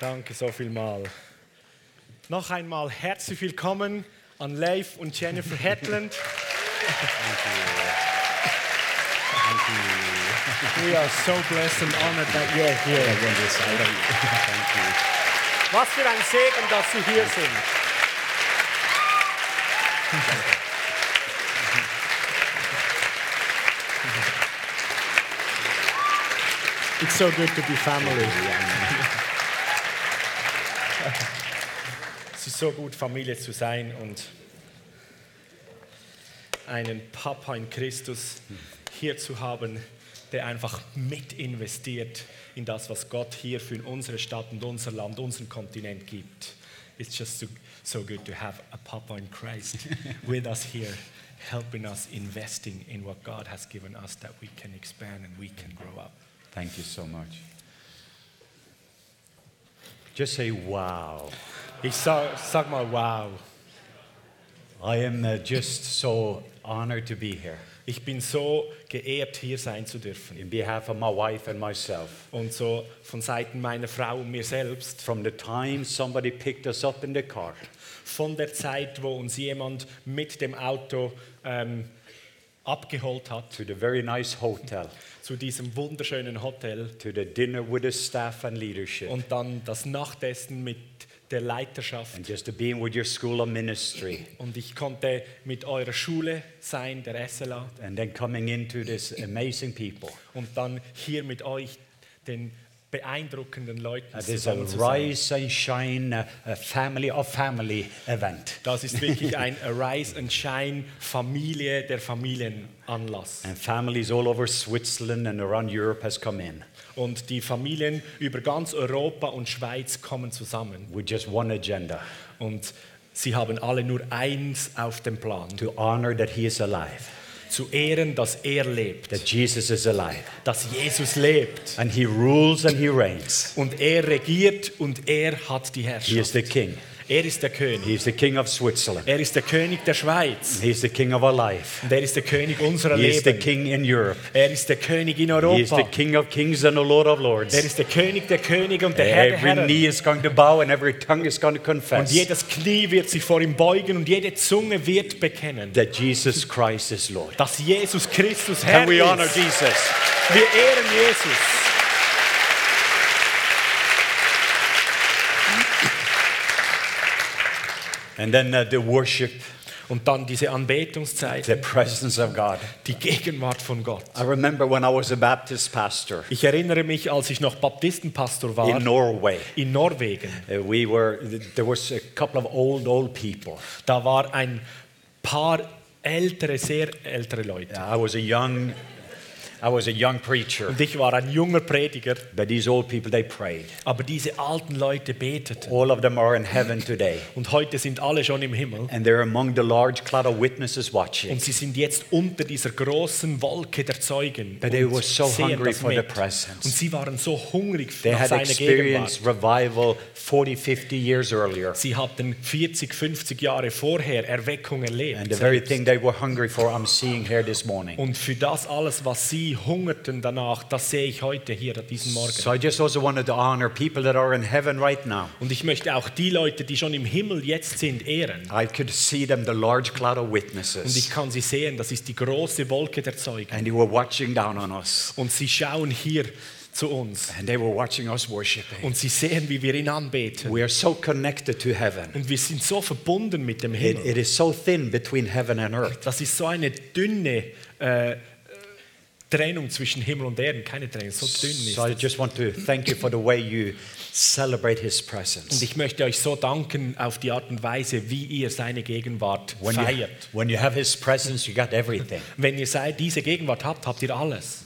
Danke so viel mal. Noch einmal herzlich willkommen an Leif und Jennifer Hetland. We are so blessed and honored that you're here. Was für ein Segen, dass Sie hier sind. It's so good to be family. Es ist so gut, Familie zu sein und einen Papa in Christus hier zu haben, der einfach mit investiert in das, was Gott hier für unsere Stadt und unser Land, unseren Kontinent gibt. It's just so, so good to have a Papa in Christ with us here, helping us investing in what God has given us that we can expand and we can grow up. Thank you so much. Just say wow. Ich sag, sag mal wow. I am uh, just so honored to be here. Ich bin so geehrt, hier sein zu dürfen. In behalf of my wife and myself, Und so von Seiten meiner Frau und mir selbst, from the time somebody picked us up in the car. Von der Zeit, wo uns jemand mit dem Auto ähm, abgeholt hat, to the very nice hotel, zu diesem wunderschönen Hotel. To the dinner with the staff and leadership, und dann das Nachtessen mit der Leiterschaft. and just to being with your school of ministry, Und ich konnte mit eurer Schule sein, der SLA, and then coming into this amazing people. und dann hier mit euch, den beeindruckenden Leuten Uh, This is a zusammen zu sein. rise and shine, uh, a family of family event. Das ist wirklich ein Arise and Shine Familie der Familienanlass. And families all over Switzerland and around Europe has come in Und die Familien über ganz Europa und Schweiz kommen zusammen. with just one agenda. Und sie haben alle nur eins auf dem Plan. to honor that he is alive, Zu ehren, dass er lebt. that Jesus is alive, Dass Jesus lebt. and he rules and he reigns. Und er regiert und er hat die He Herrschaft. is the king. Er ist der König. He is the king of Switzerland. Er ist der König der Schweiz. He is the king of our life. Und er ist der König unserer He is the Leben. king in Europe. Er ist der König in He is the Europa. king of kings and the lord of Er lords. ist der König der Könige und der Herr der Every Herren. knee is going to bow and every tongue is going to Und confess jedes Knie wird sich vor ihm beugen und jede Zunge wird bekennen, that Jesus Christ is Lord. dass Jesus Christus Herr Can we honor ist. Jesus? Wir ehren Jesus. And then uh, the worship, Und dann diese Anbetungszeit, the presence of God. die Gegenwart von Gott. I remember when I was a Baptist pastor Ich erinnere mich, als ich noch Baptistenpastor war in Norway. in Norwegen. Uh, we were there was a couple of old old people. Da war ein paar ältere, sehr ältere Leute. I was a young I was a young preacher, Und ich war ein junger Prediger, but these old people they prayed. aber diese alten Leute beteten. All of them are in heaven today, Und heute sind alle schon im Himmel. and they're among the large cloud of witnesses watching. Und sie sind jetzt unter dieser großen Wolke der Zeugen. But they were so hungry for the presence. Und sie waren so hungrig They nach had seiner Gegenwart. experienced revival 40, 50 years earlier, Sie hatten 40, 50 Jahre vorher Erweckung and erlebt. the very thing they were hungry for, I'm seeing here this morning. Und für das alles, was sie hungerten danach, das sehe ich heute hier an diesem Morgen. So I just also wanted to honor people that are in heaven right now. Und ich möchte auch die Leute, die schon im Himmel jetzt sind, ehren. I could see them, the large cloud of Und ich witnesses, kann sie sehen, das ist die große Wolke der Zeugen. and they were watching down on us, Und sie schauen hier zu uns. and they were watching us worshiping. Und sie sehen, wie wir ihn anbeten. We are so connected to heaven. Und wir sind so verbunden mit dem It, Himmel. it is so thin between heaven and earth. Das ist so eine dünne äh, Trennung zwischen Himmel und Erden. Keine Trennung, so dünn ist So I just want to thank you for the way you celebrate His Und presence. ich möchte euch so danken auf die Art und Weise, wie ihr seine Gegenwart When you, feiert. when you have His presence, you got everything. Wenn ihr diese Gegenwart habt, habt ihr alles.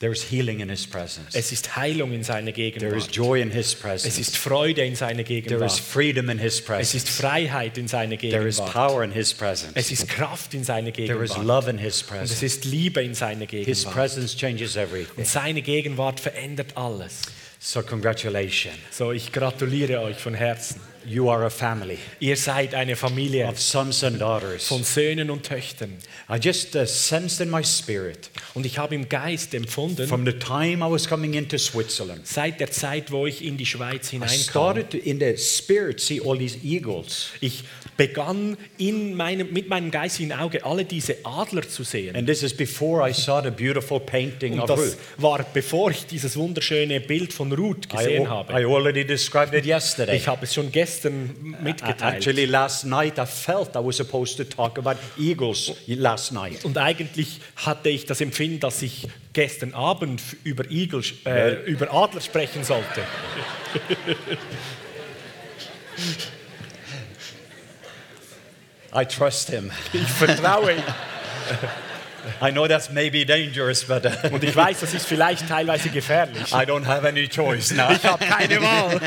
There is healing in His presence. Es ist Heilung in seiner There is Gegenwart. joy in His Es presence. ist Freude in seiner There is Gegenwart. freedom in His Es ist presence. Freiheit in seiner There is Gegenwart. power in His Es presence. ist Kraft in seiner There is Gegenwart. love in His Und es presence. ist Liebe in seiner His Gegenwart. presence changes everything. Und seine Gegenwart verändert alles. So, congratulations. So, ich gratuliere euch von Herzen. You are a family Ihr seid eine Familie of sons and daughters. von Söhnen und Töchtern. I just uh, sensed in my spirit Und ich habe im Geist empfunden, from the time I was coming into Switzerland. seit der Zeit, wo ich in die Schweiz I hineinkam, started to, in the spirit, see all these eagles. ich begann in meinem, mit meinem geistigen Auge alle diese Adler zu sehen. And this is before I saw the beautiful painting Und of das war bevor ich dieses wunderschöne Bild von Ruth I, gesehen al- habe. I already described it yesterday. Ich habe es schon gestern mitgeteilt. Actually, last night I felt I was supposed to talk about eagles last night. Und eigentlich hatte ich das Empfinden, dass ich gestern Abend über, Igel, äh, über Adler sprechen sollte. I trust him. Ich vertraue ihm. I know that's maybe dangerous, but uh, Und ich weiß, das ist vielleicht teilweise gefährlich. I don't have any choice now. Ich habe keine Wahl.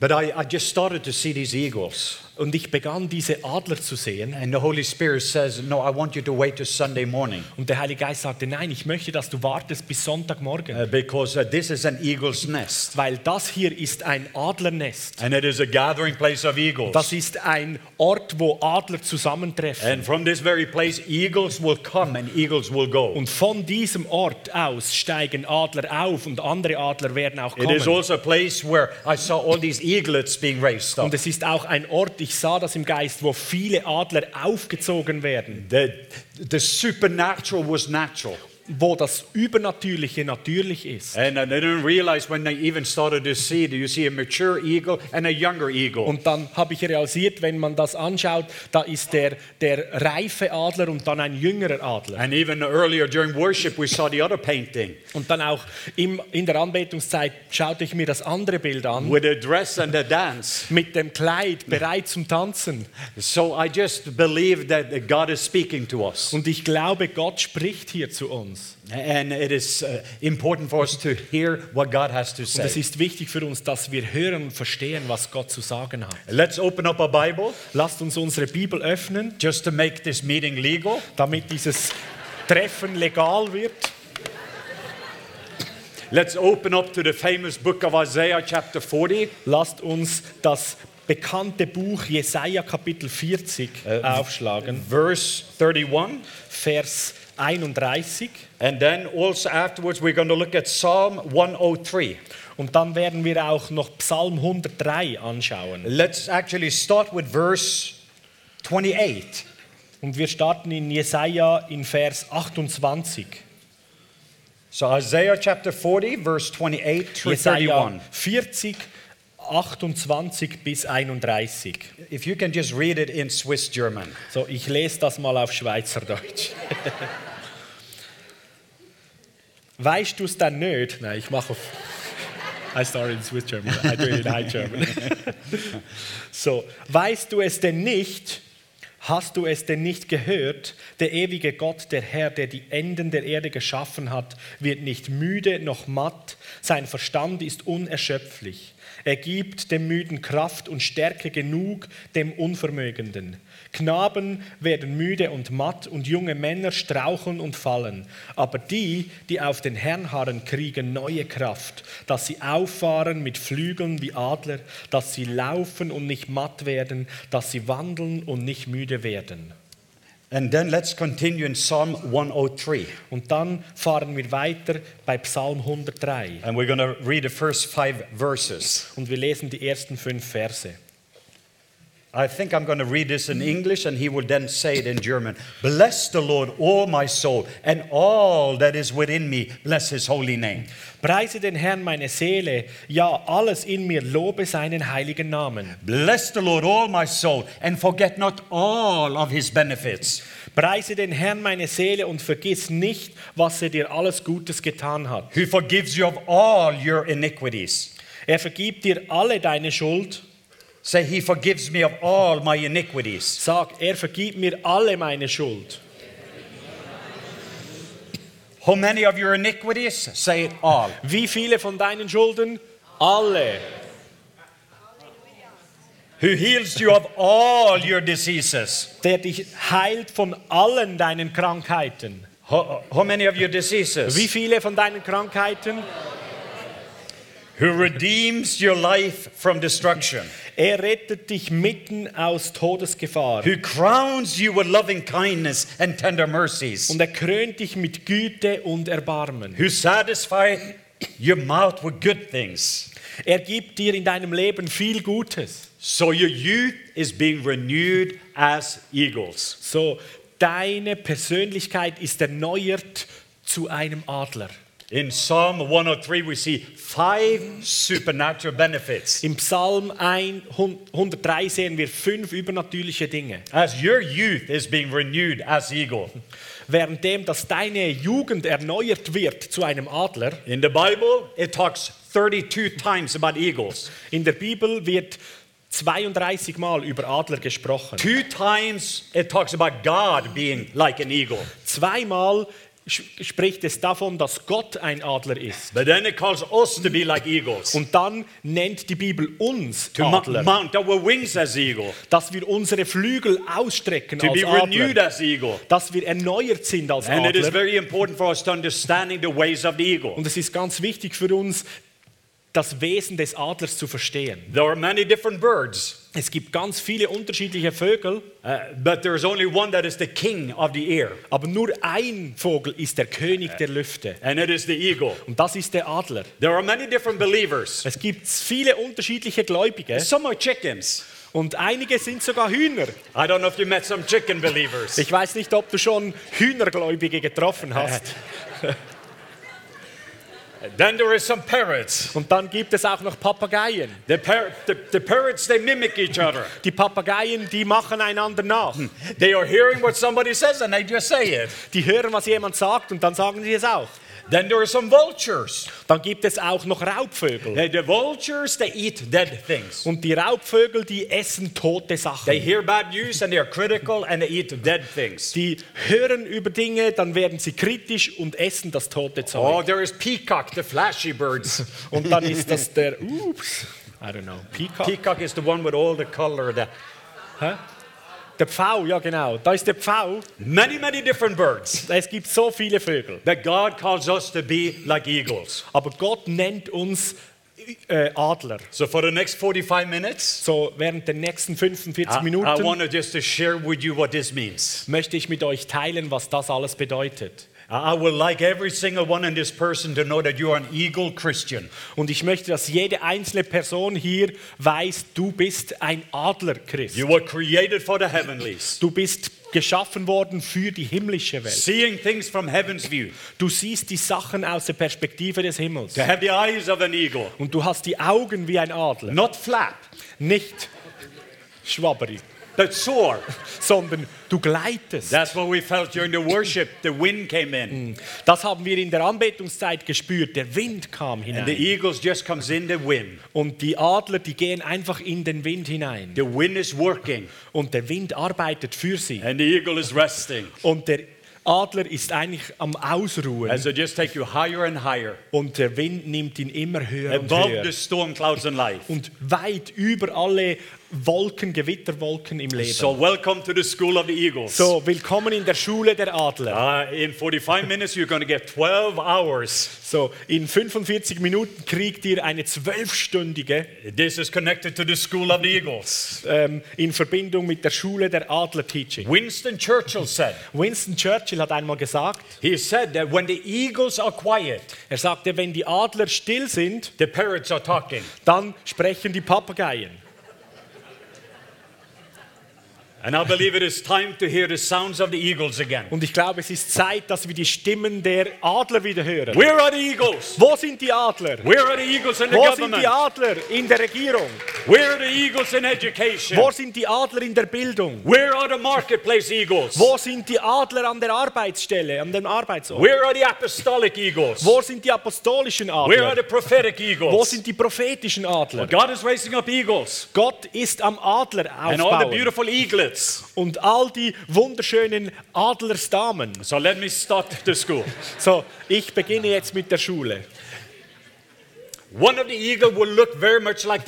But I, I just started to see these eagles. Und ich begann diese Adler zu sehen. And the Holy Spirit says, No, I want you to wait till Sunday morning Und der Heilige Geist sagte, nein, ich möchte, dass du wartest bis Sonntagmorgen. uh, because uh, this is an eagle's nest. Weil das hier ist ein Adlernest. And it is a gathering place of eagles. Das ist ein Ort, wo Adler zusammentreffen. And from this very place, eagles will come and eagles will go. Und von diesem Ort aus steigen Adler auf und andere Adler werden auch It is kommen. also a place where I saw all these eaglets being raised up. Und es ist auch ein Ort, ich sah das im Geist, wo viele Adler aufgezogen werden, The, the supernatural was natural. Wo das Übernatürliche natürlich ist. And I didn't realize when I even started to see, do you see a mature eagle and a younger eagle? Und dann habe ich realisiert, wenn man das anschaut, da ist der, der reife Adler und dann ein jüngerer Adler. And even earlier during worship, we saw the other painting Und dann auch im, in der Anbetungszeit schaute ich mir das andere Bild an, with the dress and the dance. mit dem Kleid, bereit zum Tanzen. So I just believe that God is speaking to us. Und ich glaube, Gott spricht hier zu uns. And it is uh, important for us to hear what God has to Und es say. ist wichtig für uns, dass wir hören und verstehen, was Gott zu sagen hat. Let's open up a Bible Lasst uns unsere Bibel öffnen, just to make this meeting legal. damit dieses Treffen legal wird. Let's open up to the famous book of Isaiah, chapter 40. Lasst uns das bekannte Buch Jesaja Kapitel 40 aufschlagen, verse 31. Vers 31. And then also afterwards, we're going to look at Psalm 103. Und dann werden wir auch noch Psalm 103 anschauen. Let's actually start with verse 28. Und wir starten in Jesaja in Vers 28. So Isaiah chapter 40, verse 28 through Jesaja 31. 40, 28 bis 31. If you can just read it in Swiss German. So, ich lese das mal auf Schweizerdeutsch. weißt du es dann nicht? Nein, ich mache auf. I started in Swiss German. I do it in High German. so, weißt du es denn nicht? Hast du es denn nicht gehört? Der ewige Gott, der Herr, der die Enden der Erde geschaffen hat, wird nicht müde noch matt. Sein Verstand ist unerschöpflich. Er gibt dem Müden Kraft und Stärke genug dem Unvermögenden. Knaben werden müde und matt und junge Männer straucheln und fallen. Aber die, die auf den Herrn harren, kriegen neue Kraft, dass sie auffahren mit Flügeln wie Adler, dass sie laufen und nicht matt werden, dass sie wandeln und nicht müde werden. And then let's continue in Psalm 103. Und dann fahren wir weiter bei Psalm 103 And we're going to read the first five verses. und wir lesen die ersten fünf Verse. I think I'm going to read this in English and he will then say it in German. Bless the Lord, all my soul, and all that is within me. Bless his holy name. Preise den Herrn meine Seele, ja alles in mir, lobe seinen heiligen Namen. Bless the Lord, all my soul, and forget not all of his benefits. Preise den Herrn meine Seele und vergiss nicht, was er dir alles Gutes getan hat. Who forgives you of all your iniquities. Er vergibt dir alle deine Schuld. Say, He forgives me of all my iniquities. Sag, er vergibt mir alle meine Schuld. How many of your iniquities? Say it all. Wie viele von deinen Schulden? Alle. Who heals you of all your diseases. Der dich heilt von allen deinen Krankheiten. How, how many of your diseases? Wie viele von deinen Krankheiten? Who redeems your life from destruction. Er rettet dich mitten aus Todesgefahr. Who crowns you with loving kindness and tender mercies. Und er krönt dich mit Güte und Erbarmen. Who satisfy your mouth with good things. Er gibt dir in deinem Leben viel Gutes. So your youth is being renewed as eagles. So, deine Persönlichkeit ist erneuert zu einem Adler. In Psalm 103, we see five supernatural benefits. Im Psalm 103 sehen wir fünf übernatürliche Dinge. As your youth is being renewed as eagle. Währenddem, dass deine Jugend erneuert wird zu einem Adler, In the Bible, it talks 32 times about eagles. in der Bibel wird 32 Mal über Adler gesprochen. Two times it talks about God being like an eagle. Zweimal spricht es davon, dass Gott ein Adler ist. But then it calls us to be like eagles. Und dann nennt die Bibel uns To Adler, mount our wings as eagle. dass wir unsere Flügel ausstrecken To als be renewed Adler, as eagle. dass wir erneuert sind als And it is Adler. very important for us to understanding the ways of the eagle. Und es ist ganz wichtig für uns, das Wesen des Adlers zu verstehen. There are many different birds, Es gibt ganz viele unterschiedliche Vögel, uh, but there is only one that is the king of the air, aber nur ein Vogel ist der König der Lüfte. and it is the eagle. Und das ist der Adler. There are many different believers. Es gibt viele unterschiedliche Gläubige Some are chickens. und einige sind sogar Hühner. I don't know if you met some chicken believers. Ich weiß nicht, ob du schon Hühnergläubige getroffen hast. Then there is some parrots. Und dann gibt es auch noch Papageien. The, par- the, the parrots, they mimic each other. Die Papageien, die machen einander nach. They are hearing what somebody says and they just say it. Die hören, was jemand sagt und dann sagen sie es auch. Then there are some vultures. Dann gibt es auch noch Raubvögel. The, the vultures, they eat dead things. Und die Raubvögel, die essen tote Sachen. They hear bad news and they are critical and they eat dead things. Die hören über Dinge, dann werden sie kritisch und essen das tote Zeug. Oh, there is peacock, the flashy birds. Und dann ist das der, ups, I don't know, Peacock. Peacock is the one with all the color. The, Hä? Der Pfau, ja genau. Da ist der Pfau. many, many different birds. Es gibt so viele Vögel. That God calls us to be like eagles. Aber Gott nennt uns äh, Adler. So for the next 45 minutes, So während der nächsten 45 I, I Minuten want to just to share with you what this means. möchte ich mit euch teilen, was das alles bedeutet. I would like every single one in this person to know that you are an eagle Christian. Und ich möchte, dass jede einzelne Person hier weiß, du bist ein Adlerchrist. You were created for the heavenlies, Du bist geschaffen worden für die himmlische Welt. seeing things from heaven's view, Du siehst die Sachen aus der Perspektive des Himmels. to have the eyes of an eagle, Und du hast die Augen wie ein Adler. not flap, Nicht schwabberig, but soar. sondern du gleitest. That's what we felt during the worship. The wind came in, Das haben wir in der Anbetungszeit gespürt. Der Wind kam and the hinein. eagles just comes in the wind. Und die Adler, die gehen einfach in den Wind hinein. The wind is working, Und der Wind arbeitet für sie. and the eagle is resting. Und der Adler ist eigentlich am Ausruhen. And so just take you higher and higher, Und der Wind nimmt ihn immer höher und above höher. the storm clouds in life. Und weit über alle Wolken, Gewitterwolken im Leben. So welcome to the school of the eagles. So, willkommen in der Schule der Adler. Uh, in 45 minutes, you're going to get 12 hours. So, in 45 Minuten kriegt ihr eine zwölfstündige This is connected to the school of the eagles. ähm, in Verbindung mit der Schule der Adler Teaching. Winston Churchill said, Winston Churchill hat einmal gesagt, he said that when the eagles are quiet, er sagte, wenn die Adler still sind, the parrots are talking. dann sprechen die Papageien. And I believe it is time to hear the sounds of the eagles again. Und ich glaube, es ist Zeit, dass wir die Stimmen der Adler wieder hören. Where are the eagles? Wo sind die Adler? Where are the eagles in the Wo sind government? die Adler in der Regierung? Where are the eagles in education? Wo sind die Adler in der Bildung? Where are the marketplace eagles? Wo sind die Adler an der Arbeitsstelle, an dem Arbeitsort? Where are the apostolic eagles? Wo sind die apostolischen Where are Adler? the prophetic Wo eagles? sind die prophetischen Adler? God is raising up eagles Gott ist am Adler and all the aufbauen. beautiful eaglets. Und all die wunderschönen Adlersdamen. So let me start the school. So, ich beginne jetzt mit der Schule. One of the eagle will look very much like.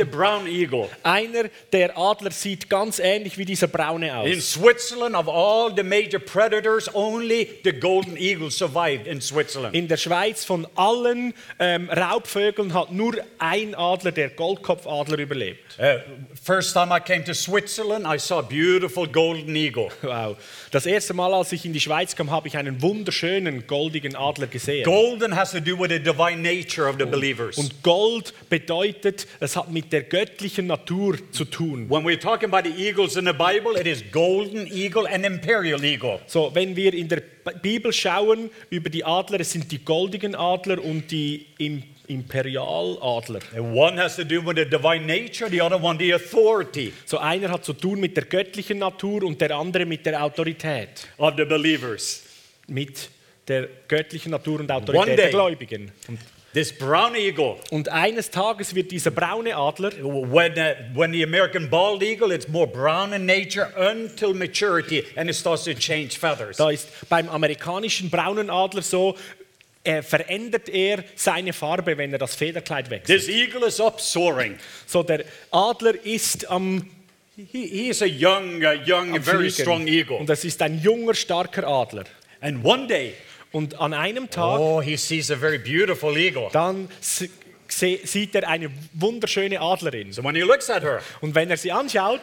Einer der Adler sieht ganz ähnlich wie dieser braune In aus. Switzerland, of all the major predators, only the golden eagle survived in Switzerland. In der Schweiz von allen ähm, Raubvögeln hat nur ein Adler, der Goldkopfadler, überlebt. Uh, first time I came to Switzerland, I saw a beautiful golden eagle. Wow. Das erste Mal, als ich in die Schweiz kam, habe ich einen wunderschönen goldigen Adler gesehen. Golden has to do with the divine nature of the believers. Und Gold bedeutet, es hat mit der göttlichen Natur zu tun. When we're talking about the eagles in the Bible, it is golden eagle and imperial eagle. So, wenn wir in der Bibel schauen über die Adler, es sind die goldigen Adler und die Im Imperialadler. One has to do with the divine nature, the other one the authority So einer hat zu tun mit der göttlichen Natur und der andere mit der Autorität. of the believers. Mit der göttlichen Natur und Autorität der Gläubigen. Und, This brown eagle, und eines Tages wird dieser braune Adler, when, uh, when the American bald eagle, it's more brown in nature until maturity and it starts to change feathers. da ist beim amerikanischen braunen Adler so, er verändert er seine Farbe, wenn er das Federkleid wechselt. This eagle is up soaring. So der Adler ist am He, he is a young, uh, young, very strong eagle. Und das ist ein junger, starker Adler. And one day, Und an einem Tag, oh, he sees a very beautiful eagle. dann sieht er eine wunderschöne Adlerin. So when he looks at her, Und wenn er sie anschaut,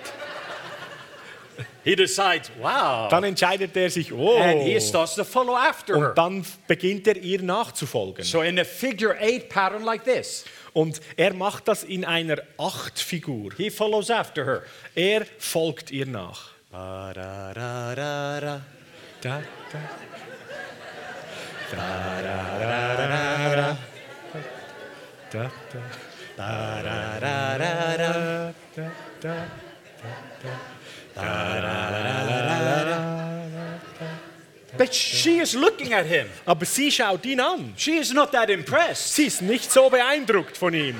he decides, wow. dann entscheidet er sich, oh. And he starts to follow after her. Und dann beginnt er ihr nachzufolgen. So in a figure eight pattern like this, Und er macht das in einer Achtfigur. he follows after her. Er folgt ihr nach. Ba-da-da-da-da. Da, da. Da, da, da. But she is looking at him. Aber sie schaut ihn an. She is not that impressed. Sie ist nicht so beeindruckt von ihm.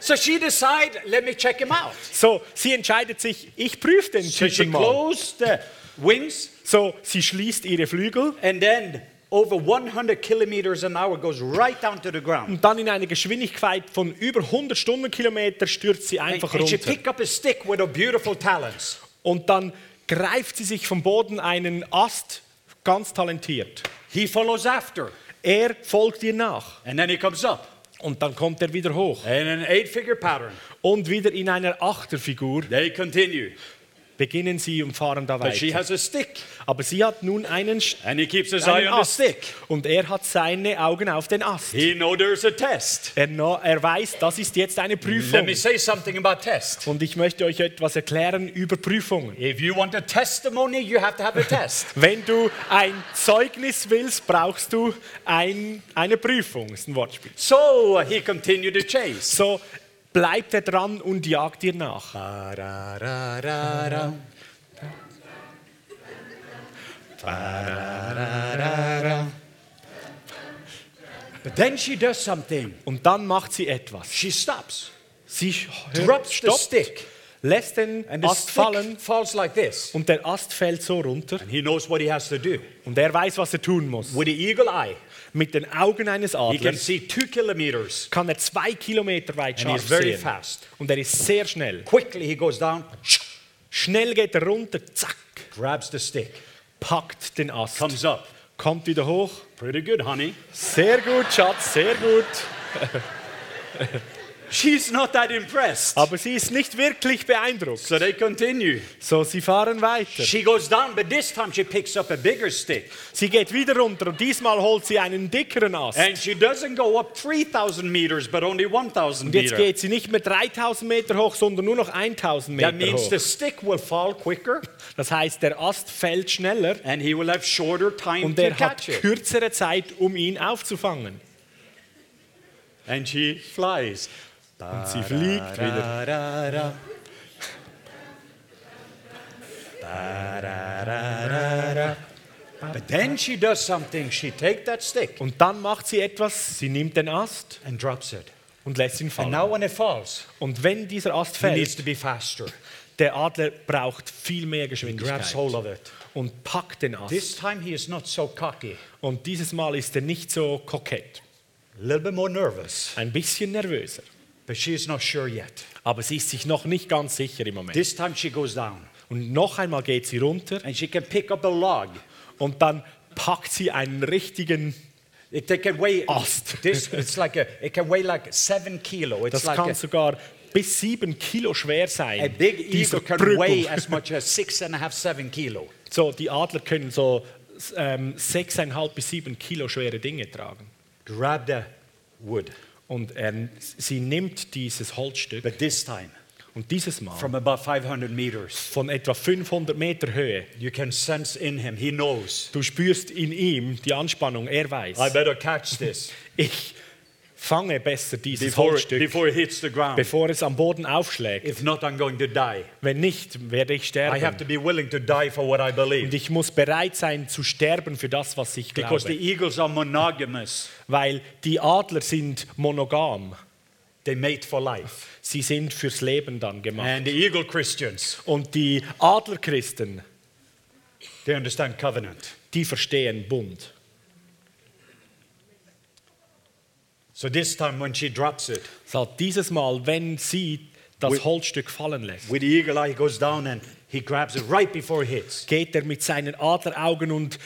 So she decides, let me check him out. So, sie entscheidet sich, ich prüfe den So Typen mal. Wings So, sie schließt ihre Flügel and then over 100 kilometers an hour goes right down to the ground. und dann in einer Geschwindigkeit von über 100 Stundenkilometer stürzt sie And, einfach and she runter. picked up a stick with a beautiful talons. Und dann greift sie sich vom Boden einen Ast, ganz talentiert. He follows after. Er folgt ihr nach. And then he comes up. Und dann kommt er wieder hoch. And an eight-figure pattern. Und wieder in einer Achterfigur They continue. Beginnen sie und fahren da weiter. has a stick. Aber sie hat nun einen, And he keeps his eye einen on the stick. Und er hat seine Augen auf den Ast. He know there's a test. Er, er weiß, das ist jetzt eine Let Prüfung. me say something about test. Und ich möchte euch etwas erklären über Prüfungen. If you want a testimony, you have to have a test. Wenn du ein Zeugnis willst, brauchst du ein, eine Prüfung. Das ist ein Wortspiel. So he continued to chase. So bleibt er dran und jagt dir nach. But then she does something. Und dann macht sie etwas. She stops, Sie hört, drops the stoppt, stick, lässt den and the Ast fallen falls like this. und der Ast fällt so runter. And he knows what he has to do. Und er weiß, was er tun muss. With the eagle eye, Mit den Augen eines Adlers see two kilometers. kann er zwei Kilometer weit scharf very sehen. fast. Und er ist sehr schnell. Quickly he goes down, Schnell geht er runter, zack, grabs the stick, packt den Ast, comes up. kommt wieder hoch. Pretty good, honey. Sehr gut, Schatz, sehr gut. She's not that impressed. Aber sie ist nicht wirklich beeindruckt. So they continue. So, sie fahren weiter. She goes down, but this time she picks up a bigger stick. Sie geht wieder runter und diesmal holt sie einen dickeren Ast. And she doesn't go up 3,000 meters, but only 1,000 Und jetzt meters. geht sie nicht mehr 3000 Meter hoch, sondern nur noch 1000 That Meter means hoch. the stick will fall quicker Das heißt, der Ast fällt schneller and he will have shorter time und to er hat catch kürzere Zeit, um ihn aufzufangen. And she flies. Und sie fliegt wieder. But then she does something. She takes that stick Und dann macht sie etwas, sie nimmt den Ast and drops it. und lässt ihn And fallen. now when it falls, Und wenn dieser Ast he needs fällt, to be faster. der Adler braucht viel mehr Grabs Geschwindigkeit hold of it. und packt den Ast. This time he is not so cocky. Und dieses Mal ist er nicht so kokett. A little bit more nervous, ein bisschen nervöser. But she is not sure yet. Aber sie ist sich noch nicht ganz sicher im Moment. This time she goes down Und noch einmal geht sie runter and she can pick up a log. und dann packt sie einen richtigen, It they can weigh Ast. this. It's like a. It can weigh like seven kilo. It's das like kann a, sogar bis sieben Kilo schwer sein. a big eagle can Prügel. weigh as much as six and a half, seven kilo. So, die Adler können so ähm, sechseinhalb bis sieben Kilo schwere Dinge tragen. Grab the wood, Und er, sie nimmt dieses Holzstück but this time und dieses Mal from about 500 meters, von etwa 500 Meter Höhe. you can sense in him. He knows. Du spürst in ihm die Anspannung, er weiß. I better catch this Ich fange besser dieses before Holzstück, before it hits the ground. bevor es am Boden aufschlägt. If not, I'm going to die. Wenn nicht, werde ich I have sterben. to be willing to die for what I Und ich muss bereit sein zu sterben für das, was ich Because the glaube. eagles are monogamous. Weil die Adler sind monogam. They mate for life. Sie sind fürs Leben dann gemacht. And the eagle Christians, Und die Adlerchristen, they understand covenant. die verstehen Bund. So this time when she drops it, So, dieses Mal, wenn sie das With- Holzstück fallen lässt, with the eagle eye, he goes down and he grabs it right before it hits. geht er mit seinen Adleraugen und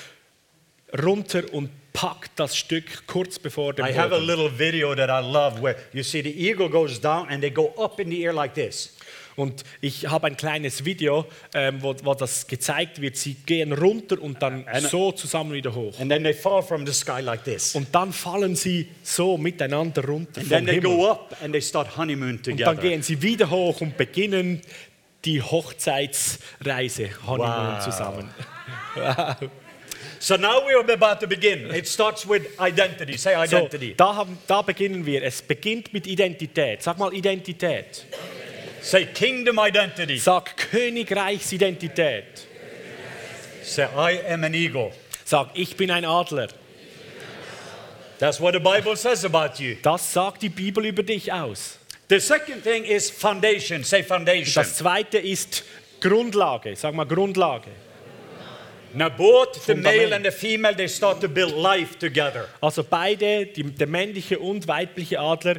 runter und packt das Stück kurz bevor dem I have a little video that I love where you see the eagle goes down and they go up in the air like this. Und ich habe ein kleines Video, ähm, wo, wo das gezeigt wird. Sie gehen runter und dann Eine- so zusammen wieder hoch. And then they fall from the sky like this. Und dann fallen sie so miteinander runter And vom then they Himmel. go up and they start honeymoon Und dann together. gehen sie wieder hoch und beginnen die Hochzeitsreise, Honeymoon Wow. zusammen. So now we're about to begin. It starts with identity. Say So, identity. da, haben, da beginnen wir. Es beginnt mit Identität. Sag mal Identität. Say kingdom identity. Sag Königreichsidentität. Say I am an eagle. Sag, ich bin ein Adler. That's what the Bible says about you. Das sagt die Bibel über dich aus. The second thing is foundation. Say foundation. Das zweite ist Grundlage. Sag mal Grundlage. Now both the male and the female they start to build life together. Also beide, die, der männliche und weibliche Adler,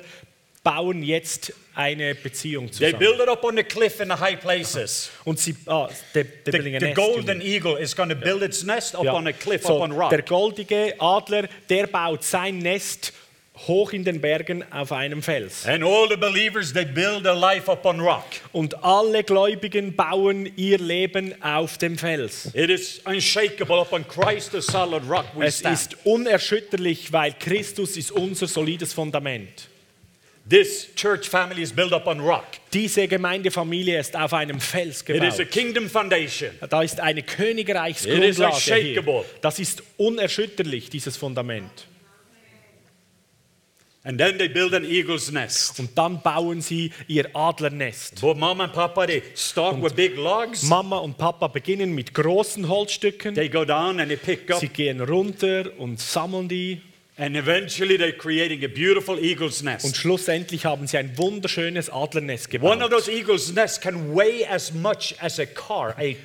bauen jetzt eine Beziehung They zusammen. build it up on the cliff in the high places. Und sie, ah, they're, they're The, building a the nest. golden eagle is going to build its nest up Ja. on a cliff, So, up on rock. der goldige Adler, der baut sein Nest hoch in den Bergen auf einem Fels. And all the believers, they build their life up on rock. Und alle Gläubigen bauen ihr Leben auf dem Fels. It is unshakable upon Christ, the solid rock we Es stand. ist unerschütterlich, weil Christus ist unser solides Fundament. This church family is built up on rock. Diese Gemeindefamilie ist auf einem Fels It is a gebaut. kingdom foundation. Da ist eine It is Königreichsgrundlage hier. Das ist unerschütterlich, dieses Fundament. And then they build an eagle's nest. Und dann bauen sie ihr Adlernest. But mom and papa, they start with big logs. Mama und Papa beginnen mit großen Holzstücken. They go down and they pick up. Sie gehen runter und sammeln die. And eventually they're creating a beautiful eagle's Und nest. schlussendlich haben sie ein wunderschönes Adlernest gebaut. One of those eagle's nests can weigh as much as a car. A-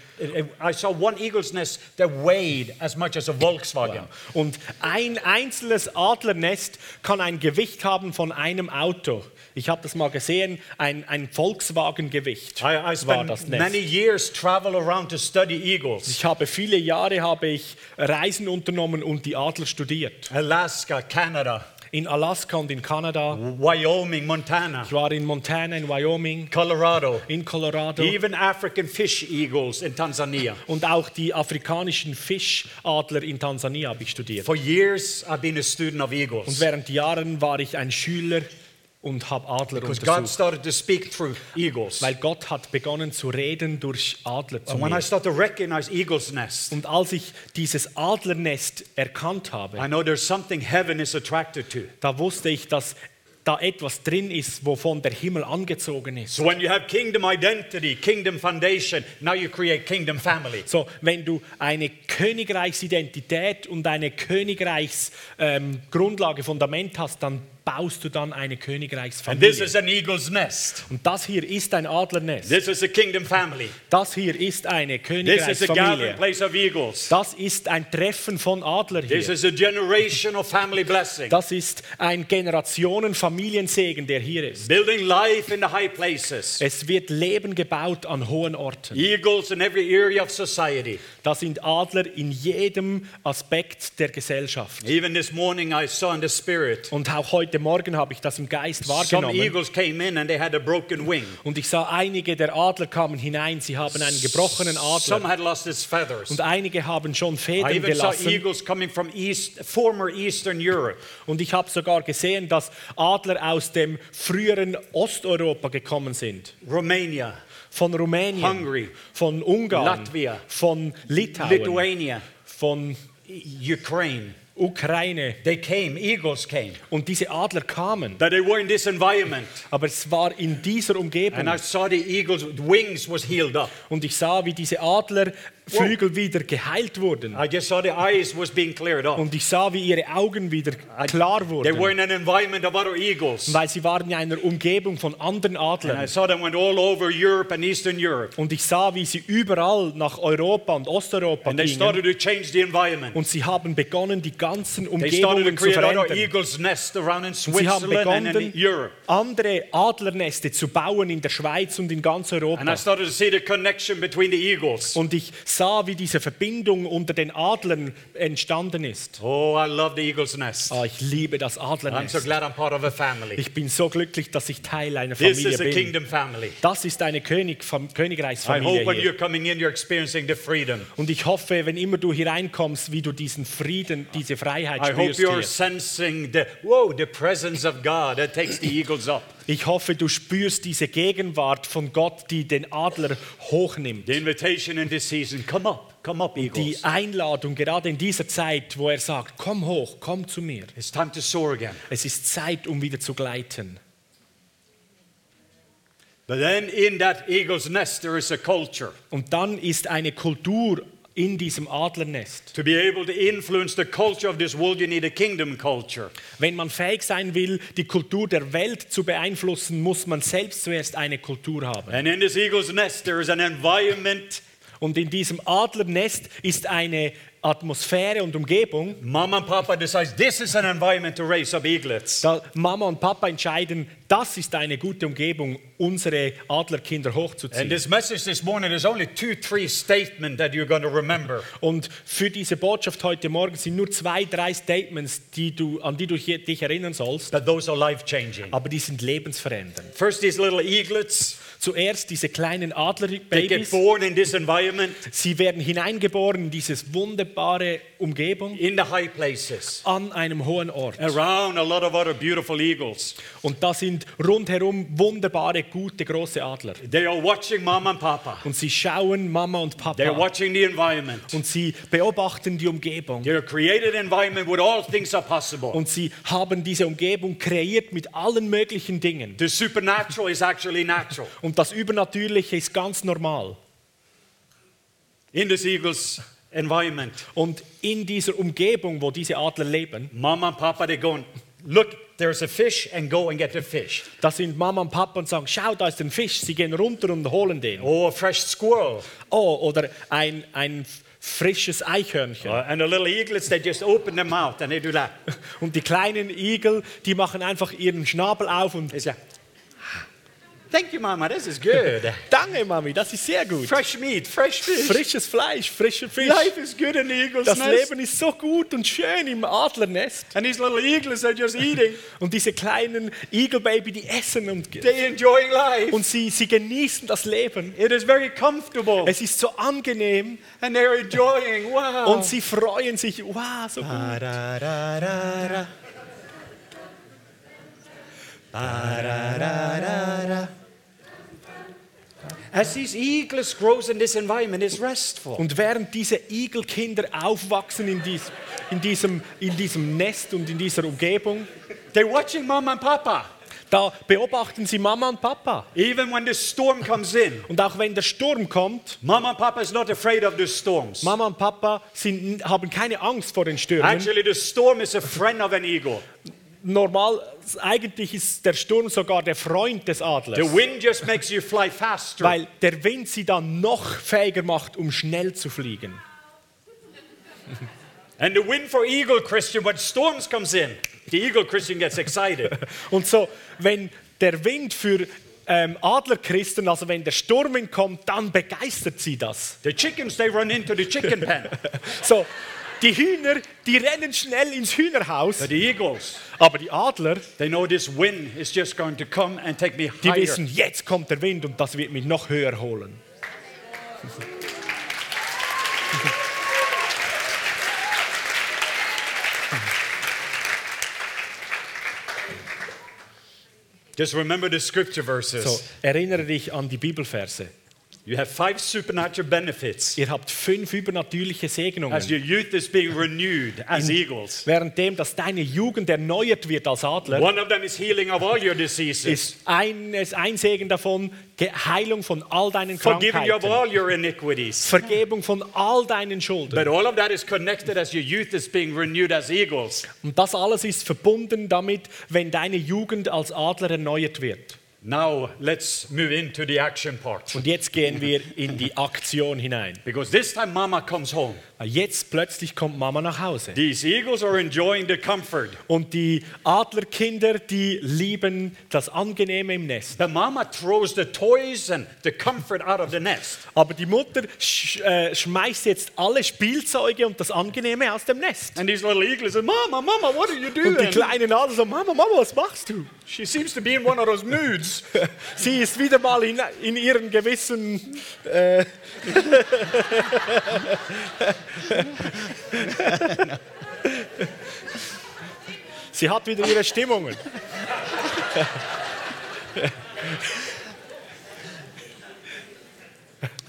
I saw one eagle's nest that weighed as much as a Volkswagen. Und ein einzelnes Adlernest kann ein Gewicht haben von einem Auto. Ich habe das mal gesehen, ein, ein Volkswagen-Gewicht war das many Nest. years travel around to study eagles. Ich habe viele Jahre habe ich Reisen unternommen und die Adler studiert. Alaska, Canada, In Alaska und in Kanada. Wyoming, Montana, Ich war in Montana, in Wyoming, Colorado, in Colorado. even African fish eagles in Tanzania. Und auch die afrikanischen Fischadler in Tansania habe ich studiert. For years, I've been a student of Und eagles. während Jahren war ich ein Schüler und habe Adler Because God untersucht. started to speak through eagles. Weil Gott hat begonnen zu reden durch Adler zu And when I mir. start to recognize eagles' nests, Und als ich dieses Adlernest erkannt I habe, know there's something heaven is attracted to. da wusste ich, dass da etwas drin ist, wovon der Himmel angezogen ist. So when you have kingdom identity, kingdom foundation, now you create kingdom family. So, wenn du eine Königreichsidentität und eine Königreichsgrundlage, ähm, Grundlage, Fundament hast, dann baust du dann eine And this Königreichsfamilie. is an eagle's nest. Und das hier ist ein Adlernest. This is a kingdom family. Das hier ist eine This is a gathering Königreichsfamilie. place of eagles. Das ist ein Treffen von Adler This hier. is a generational family blessing. Das ist ein Generationen-Familiensegen, der hier ist. Building life in the high places. Es wird Leben gebaut an hohen Orten. Eagles in every area of society. Da sind Adler in jedem Aspekt der Gesellschaft. Even this morning, I saw in the spirit. Und auch heute Morgen habe ich das im Geist Some wahrgenommen. eagles came in and they had a broken wing. Und ich sah einige der Adler kamen hinein. Sie haben einen gebrochenen Some Adler. Und einige haben schon Federn gelassen. East, former Eastern Europe. Und ich habe sogar gesehen, dass Adler aus dem früheren Osteuropa gekommen sind. Romania, Von Rumänien, Hungary, von Ungarn, Latvia, von Litauen, Lithuania, von Ukraine. Ukraine. They came, eagles came. Und diese Adler kamen. That they were in this environment. Aber es war in dieser Umgebung. And I saw the eagles' wings was healed up. Und ich sah, wie diese Adlerflügel wieder geheilt wurden. I just saw the eyes was being cleared up. Und ich sah, wie ihre Augen wieder klar They wurden. were in an environment of other eagles. Weil sie waren in einer Umgebung von anderen And I Adlern. saw them went all over Europe and Eastern Europe. Und ich sah, wie sie überall nach Europa und Osteuropa And they gingen. started to change the environment. Und sie haben begonnen, die ganzen They Umgebungen zu other verändern. eagles' around in Und sie haben Switzerland and in begonnen, Europe. andere Adlerneste zu bauen in der Schweiz und in ganz And I Europa. started to see the connection between the eagles. Und ich sah, wie diese Verbindung unter den Adlern entstanden ist. Oh, I love the eagle's nest. Ah, ich liebe das I'm so Adlernest. glad I'm part of a family. Ich bin so glücklich, dass ich Teil einer This Familie is a bin. kingdom family. Das ist eine König, Fam- I hope Königreichsfamilie when you're coming in, you're experiencing the freedom. Und ich hoffe, wenn immer du hier reinkommst, wie du diesen Frieden, diese Freiheit I hope spürst you're hier. sensing the whoa, the presence of God that takes the eagles up. Ich hoffe, du spürst diese Gegenwart von Gott, die den Adler hochnimmt. The invitation in this season, come up, come up, Die eagles. Einladung, gerade in dieser Zeit, wo er sagt, komm hoch, komm zu mir. It's time to soar again. Es ist Zeit, um wieder zu gleiten. But then in that eagle's nest, there is a culture. Und dann ist eine Kultur in diesem Adlernest. To be able to influence the culture of this world, you need a kingdom culture. Wenn man fähig sein will, die Kultur der Welt zu beeinflussen, muss man selbst zuerst eine Kultur haben. And in this eagle's nest, there is an environment. Und in diesem Adlernest ist eine Atmosphäre und Umgebung, Mom and Papa decides this is an environment to raise up eaglets. da Mama und Papa entscheiden, das ist eine gute Umgebung, unsere Adlerkinder And hochzuziehen. this message this morning, there's only two, three statements that you're going to remember. Und für diese Botschaft heute Morgen sind nur zwei, drei Statements, die du, an die du dich erinnern sollst, But those are life changing. aber die sind lebensverändernd. First, these little eaglets, Zuerst diese kleinen Adlerbabys, sie werden hineingeboren in diese wunderbare Umgebung in the high places, an einem hohen Ort. around a lot of other beautiful eagles. Und da sind rundherum wunderbare, gute, große Adler. They are watching mom and papa. Und sie schauen Mama und Papa watching the environment. und sie beobachten die Umgebung. They're a created environment where all things are possible. Und sie haben diese Umgebung kreiert mit allen möglichen Dingen. The supernatural is actually natural. Und das Übernatürliche ist ganz normal. In this eagle's environment, Und in dieser Umgebung, wo diese Adler leben, mom and papa, they go and look, there's a fish, and go and get the fish. da sind Mama und Papa und sagen, schau, da ist ein Fisch. Sie gehen runter und holen den. Oh, a fresh squirrel. Oh, oder ein, ein frisches Eichhörnchen. Uh, and the little eaglets, they just open their mouth and they do that. Und die kleinen Igel, die machen einfach ihren Schnabel auf und Thank you, Mama, this is good. Danke, Mami, das ist sehr gut. fresh meat, fresh fish. Frisches Fleisch, frischer Fisch. Life is good in the eagle's Das nest. Leben ist so gut und schön im Adlernest. And these little eaglets are just eating. Und diese kleinen Igelbaby, die essen und, They enjoying life. und sie, sie genießen das Leben. It is very comfortable. Es ist so angenehm And they're enjoying. Wow. und sie freuen sich. Wow, so gut. Ba-da-da-da-da. Ba-da-da-da-da. As these eaglets grows in this environment, it's restful. Und während diese Igelkinder aufwachsen in, dies, in, diesem, in diesem Nest und in dieser Umgebung, They're watching mom and papa. da beobachten sie Mama und Papa. Even when the storm comes in, Und auch wenn der Sturm kommt, mom and papa is not afraid of the storms. Mama und Papa sind, haben keine Angst vor den Stürmen. Actually, the storm is a friend of an eagle. Normal, eigentlich ist der Sturm sogar der Freund des Adlers. The wind just makes you fly faster. Weil der Wind sie dann noch fähiger macht, um schnell zu fliegen. And the wind for eagle Christian, when storms comes in, the eagle Christian gets excited. Und so, wenn der Wind für ähm, Adlerchristen, also wenn der Sturm kommt, dann begeistert sie das. the chickens, they run into the chicken pen. So, die Hühner, die rennen schnell ins Hühnerhaus, But the eagles, aber die Adler, they know this wind is just going to come and take me die higher. wissen, jetzt kommt der Wind und das wird mich noch höher holen. Just remember the scripture verses. So, erinnere dich an die Bibelverse. You have five supernatural benefits Ihr habt fünf übernatürliche Segnungen. as your youth is being renewed as eagles. Währenddem, dass deine Jugend erneuert wird als Adler, One of them is healing of all your diseases, ist eines, ein Segen davon Heilung von all deinen forgiving you of Krankheiten, all your iniquities. Vergebung von all deinen Schulden. But all of that is connected as your youth is being renewed as eagles. Und das alles ist verbunden damit, wenn deine Jugend als Adler erneuert wird. Now let's move into the action part. Und jetzt gehen wir in die Aktion hinein. Because this time Mama comes home. Weil Jetzt plötzlich kommt Mama nach Hause. These eagles are enjoying the comfort. Und die Adlerkinder, die lieben das Angenehme im Nest. The mama throws the toys and the comfort out of the nest. Aber die Mutter sch äh, schmeißt jetzt alle Spielzeuge und das Angenehme aus dem Nest. And these little eagles say, Mama, Mama, what are you Und die doing? kleinen Adler so, Mama, Mama, was machst du? She seems to be in one of those moods. Sie ist wieder mal in, in ihren gewissen... Äh, Sie hat wieder ihre Stimmungen.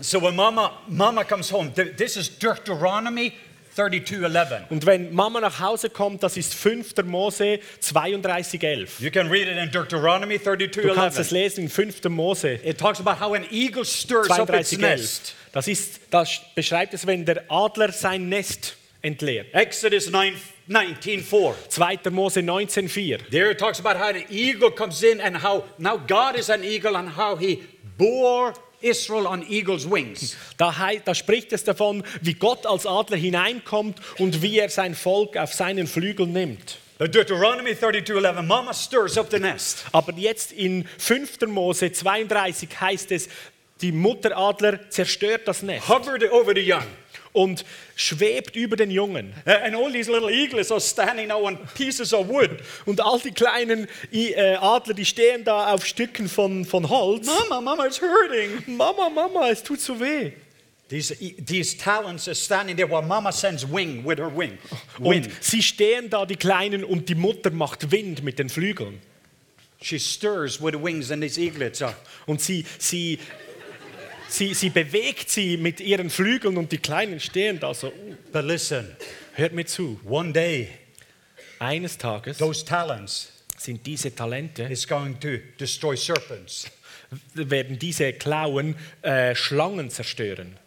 So when Mama, Mama comes home, this is Deuteronomy 32:11. Und wenn Mama nach Hause kommt, das ist 5. Mose 32,11. You can read it in Deuteronomy Du kannst es 32:11. lesen in 5. Mose It talks about how an eagle stirs up its 32,11. nest. Das, ist, das beschreibt es, wenn der Adler sein Nest entleert. Exodus 9, 19:4. 2. Mose 19,4. There it talks about how an eagle comes in and how now God is an eagle and how he bore Israel on eagle's wings. Da, da spricht es davon, wie Gott als Adler hineinkommt und wie er sein Volk auf seinen Flügeln nimmt. Deuteronomy 32:11, Mama stirs up the nest. Aber jetzt in 5. Mose 32 heißt es, die Mutteradler zerstört das Nest hovered over the young. Und schwebt über den Jungen. Uh, And all these little eaglets are standing now on pieces of wood. Und all die kleinen äh, Adler, die stehen da auf Stücken von, von Holz. Mama, Mama, it's hurting. Mama, Mama, es tut so weh. These, e- these talons are standing there while Mama sends wing with her wing. Und Wind. sie stehen da, die Kleinen, und die Mutter macht Wind mit den Flügeln. She stirs with the wings and these eaglets are. Und sie, sie, sie, sie bewegt sie mit ihren Flügeln und die Kleinen stehen da so. But listen, Hört mir zu. one day Eines Tages those talons sind diese Talente, is going to destroy serpents. werden diese Klauen äh, Schlangen zerstören.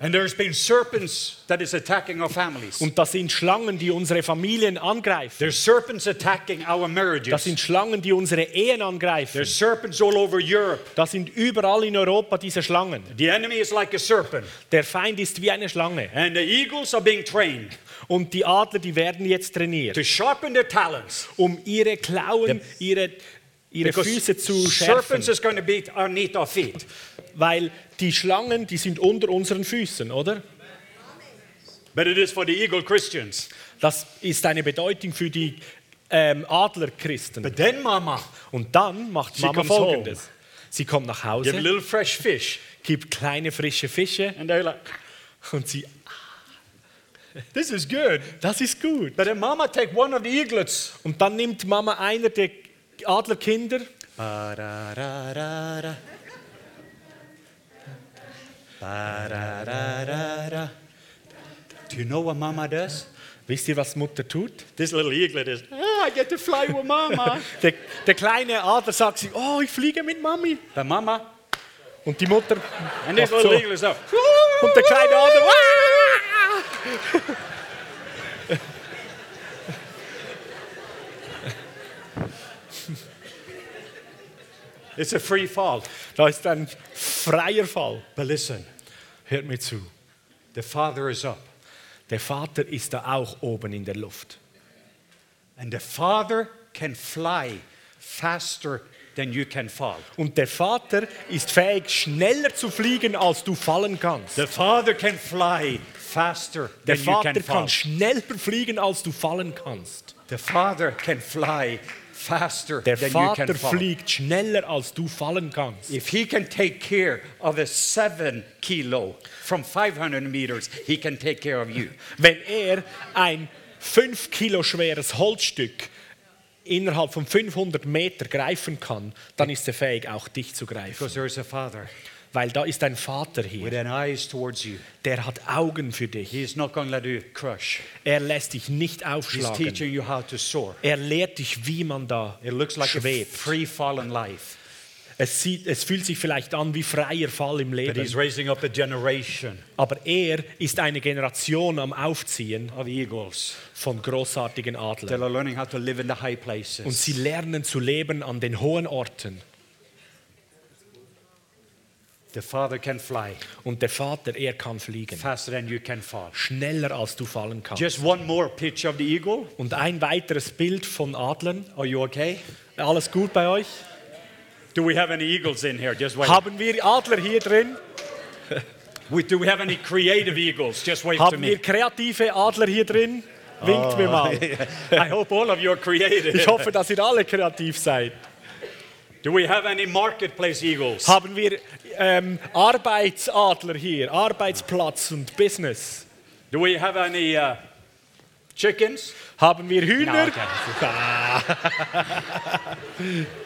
And there's been serpents that is attacking our families. Und das sind Schlangen, die unsere Familien angreifen. There's serpents attacking our Das marriages. sind Schlangen, die unsere Ehen angreifen. There's serpents all over Europe. Das sind überall in Europa diese Schlangen. The enemy is like a serpent. Der Feind ist wie eine Schlange. And the eagles are being trained Und die Adler, die werden jetzt trainiert, to sharpen their talons. um ihre Klauen, ihre, ihre Because Füße zu schärfen. serpents is going to be underneath our feet. Weil die Schlangen, die sind unter unseren Füßen, oder? But it is for the eagle Christians. Das ist eine Bedeutung für die ähm, Adlerchristen. But then, Mama, Und dann macht Mama folgendes. Sie kommt nach give a Hause, little fresh fish. gibt kleine frische Fische And they're like, und sie, this is good. das ist gut. But then Mama take one of the eaglets. Und dann nimmt Mama einer der Adlerkinder Ba-da-da-da-da. Ba-da-da-da-da. Do you know what Mama does? Wisst ihr, was Mutter tut? This little eaglet is, ah, I get to fly with Mama. Der, der kleine Adler sagt sie, oh, ich fliege mit Mami. but Mama, Und die Mutter and this little so. eagle is up. Und der kleine Adler, It's a free fall. Da ist ein freier Fall. But listen, Hört mir zu. the Father is up. Der Vater ist da auch oben in der Luft. And the Father can fly faster than you can fall. Und der Vater ist fähig, schneller zu fliegen, als du fallen kannst. The Father can fly faster Der than you Vater can fall. kann schneller fliegen, als du fallen kannst. The Father can fly faster Der than you can Vater fall. fliegt schneller, als du fallen kannst. If he can take care of a seven kilo from 500 meters, he can take care of you. Wenn er ein 5 Kilo schweres Holzstück innerhalb von 500 Meter greifen kann, dann ist er fähig, auch dich zu greifen. Because there is a Father Weil da ist ein Vater hier, der hat Augen für dich. He's not going to let you crush. Er lässt dich nicht aufschlagen. Er lehrt dich, wie man da like schwebt. free fallen life. Es, sieht, es fühlt sich vielleicht an wie freier Fall im Leben, aber er ist eine Generation am Aufziehen von großartigen Adlern. are learning how to live in the high Und places. sie lernen zu leben an den hohen Orten. The Father can fly Und der Vater, er kann fliegen. faster than you can fall. Schneller als du fallen kannst. Just one more picture of the eagle. Und ein weiteres Bild von Adlern. Are you okay? Alles gut bei euch? Do we have any eagles in here? Just wait. Haben wir Adler hier drin? We- Do we have any creative eagles? Just wait to Haben wir me. kreative Adler hier drin? Winkt mir mal. I hope all of you are creative. Ich hoffe, dass ihr alle kreativ seid. Do we have any marketplace eagles? Haben wir ähm, Arbeitsadler hier? Arbeitsplatz und Business? Do we have any uh, chickens? Haben wir Hühner? No, okay.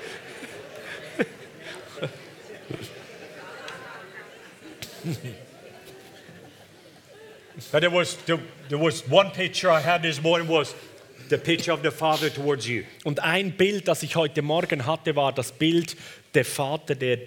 But there was there, there was one picture I had this morning was the picture of the Father towards you. Und ein Bild, das ich heute Morgen hatte, war das Bild der Vater, der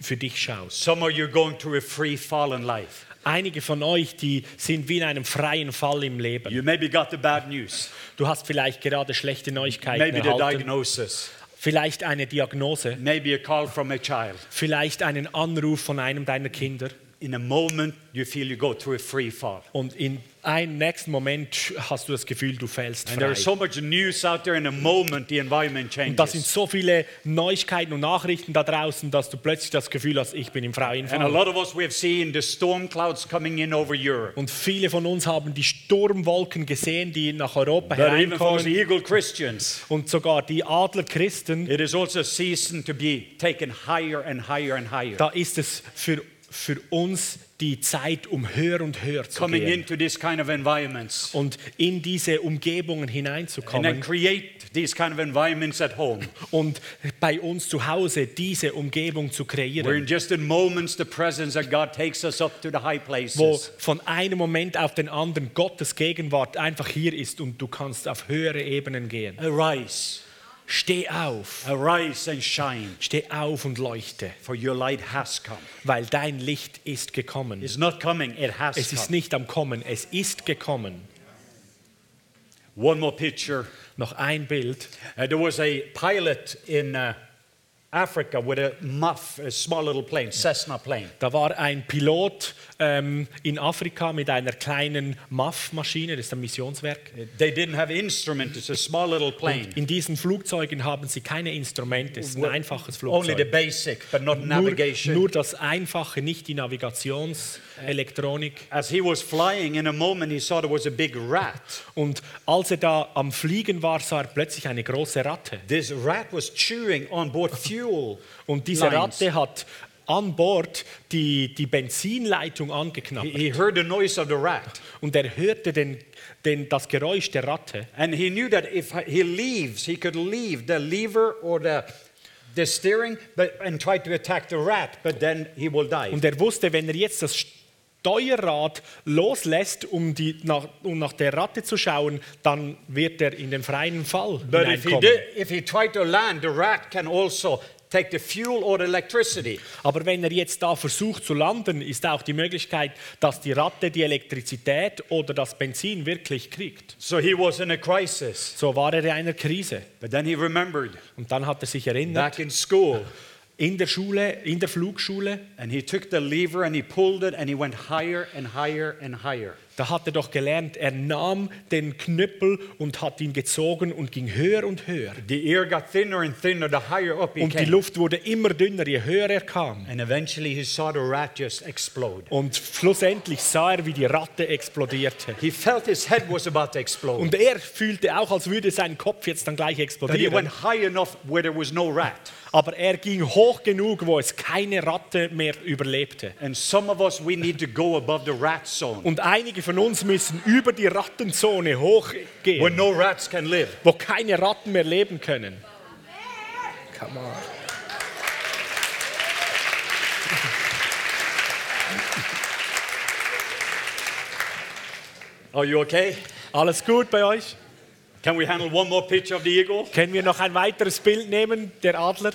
für dich schaut. Some of you are going through a free fallen life. Einige von euch, die sind wie in einem freien Fall im Leben. You maybe got the bad news, Du hast vielleicht gerade schlechte Neuigkeiten maybe the erhalten, diagnosis, vielleicht eine Diagnose, maybe a call from a child. vielleicht einen Anruf von einem deiner Kinder In a moment, you feel you go through a free fall. und in einem nächsten Moment hast du das Gefühl, du fällst And there frei. is so much news out there. In a moment, the environment Und da sind changes. so viele Neuigkeiten und Nachrichten da draußen, dass du plötzlich das Gefühl hast, ich bin im freien And a Fall. lot of us, we have seen the storm clouds coming in over Europe. Und viele von uns haben die Sturmwolken gesehen, die nach Europa But even hereinkommen. eagle Christians, Und sogar die Adlerchristen, it is also a season to be taken higher and higher and higher. da ist es für, für uns die Zeit, um höher und höher zu Coming gehen. into this kind of environments. Und in diese Umgebungen And hineinzukommen create these kind of environments at home. und bei uns zu Hause diese Umgebung zu in kreieren, just in moments the presence of God takes us up to the high wo von einem Moment auf den anderen Gottes Gegenwart einfach hier ist und du kannst auf höhere Ebenen gehen. Arise, Steh auf, arise and shine, steh auf und leuchte, for your light has come. weil dein Licht ist gekommen. It's not coming, it has Es ist come. nicht am Kommen, es ist gekommen. One more picture. Noch ein Bild. Uh, there was a pilot in uh, Africa with a muff, a small little plane, Cessna plane. Da war ein Pilot ähm, in Afrika mit einer kleinen MAF-Maschine, das ist ein Missionswerk. They didn't have instrument, it's a small little plane. In diesen Flugzeugen haben sie keine Instrumente, es ist ein einfaches Only the Flugzeug. basic, but not Nur, navigation. nur das Einfache, nicht die Navigationselektronik. As he was flying, in a moment he saw there was a big rat. Und als er da am Fliegen war, sah er plötzlich eine große Ratte. This rat was chewing on board fuel. Und diese Lines. Ratte hat an Bord die, die Benzinleitung He, angeknabbert. he heard the noise of the rat. Und er hörte den, den, das Geräusch der Ratte. And he knew that if he leaves, he could leave the lever or the, the steering but, and try to attack the rat, but then he will die. Und er wusste, wenn er jetzt das Steuerrad loslässt, um, die, nach, um nach der Ratte zu schauen, dann wird er in den freien Fall But if he, hineinkommen. did, if he tried to land, the rat can also take the fuel or the electricity. Aber wenn er jetzt da versucht zu landen, ist auch die Möglichkeit, dass die Ratte die Elektrizität oder das Benzin wirklich kriegt. So he was in a crisis. So war er in einer Krise. But then he remembered Und dann hat er sich erinnert, back in school, in der Schule, in der Flugschule. And he took the lever and he pulled it and he went higher and higher and higher. Da hat er doch gelernt, er nahm den Knüppel und hat ihn gezogen und ging höher und höher. Thinner and thinner the higher up he Und die came. Luft wurde immer dünner, je höher er kam. And eventually he saw the rat just explode. Und schlussendlich sah er, wie die Ratte explodierte. He felt his head was about to explode. Und er fühlte auch, als würde sein Kopf jetzt dann gleich But he explodieren. went high enough where there was no rat. Aber er ging hoch genug, wo es keine Ratte mehr überlebte. And some of us, we need to go above the rat zone Und einige von uns müssen über die Rattenzone where hochgehen, no rats can live. wo keine Ratten mehr leben können. Come on. Are you okay? Alles gut bei euch? Can we handle one more picture of the eagle? Können wir noch ein weiteres Bild nehmen, der Adler?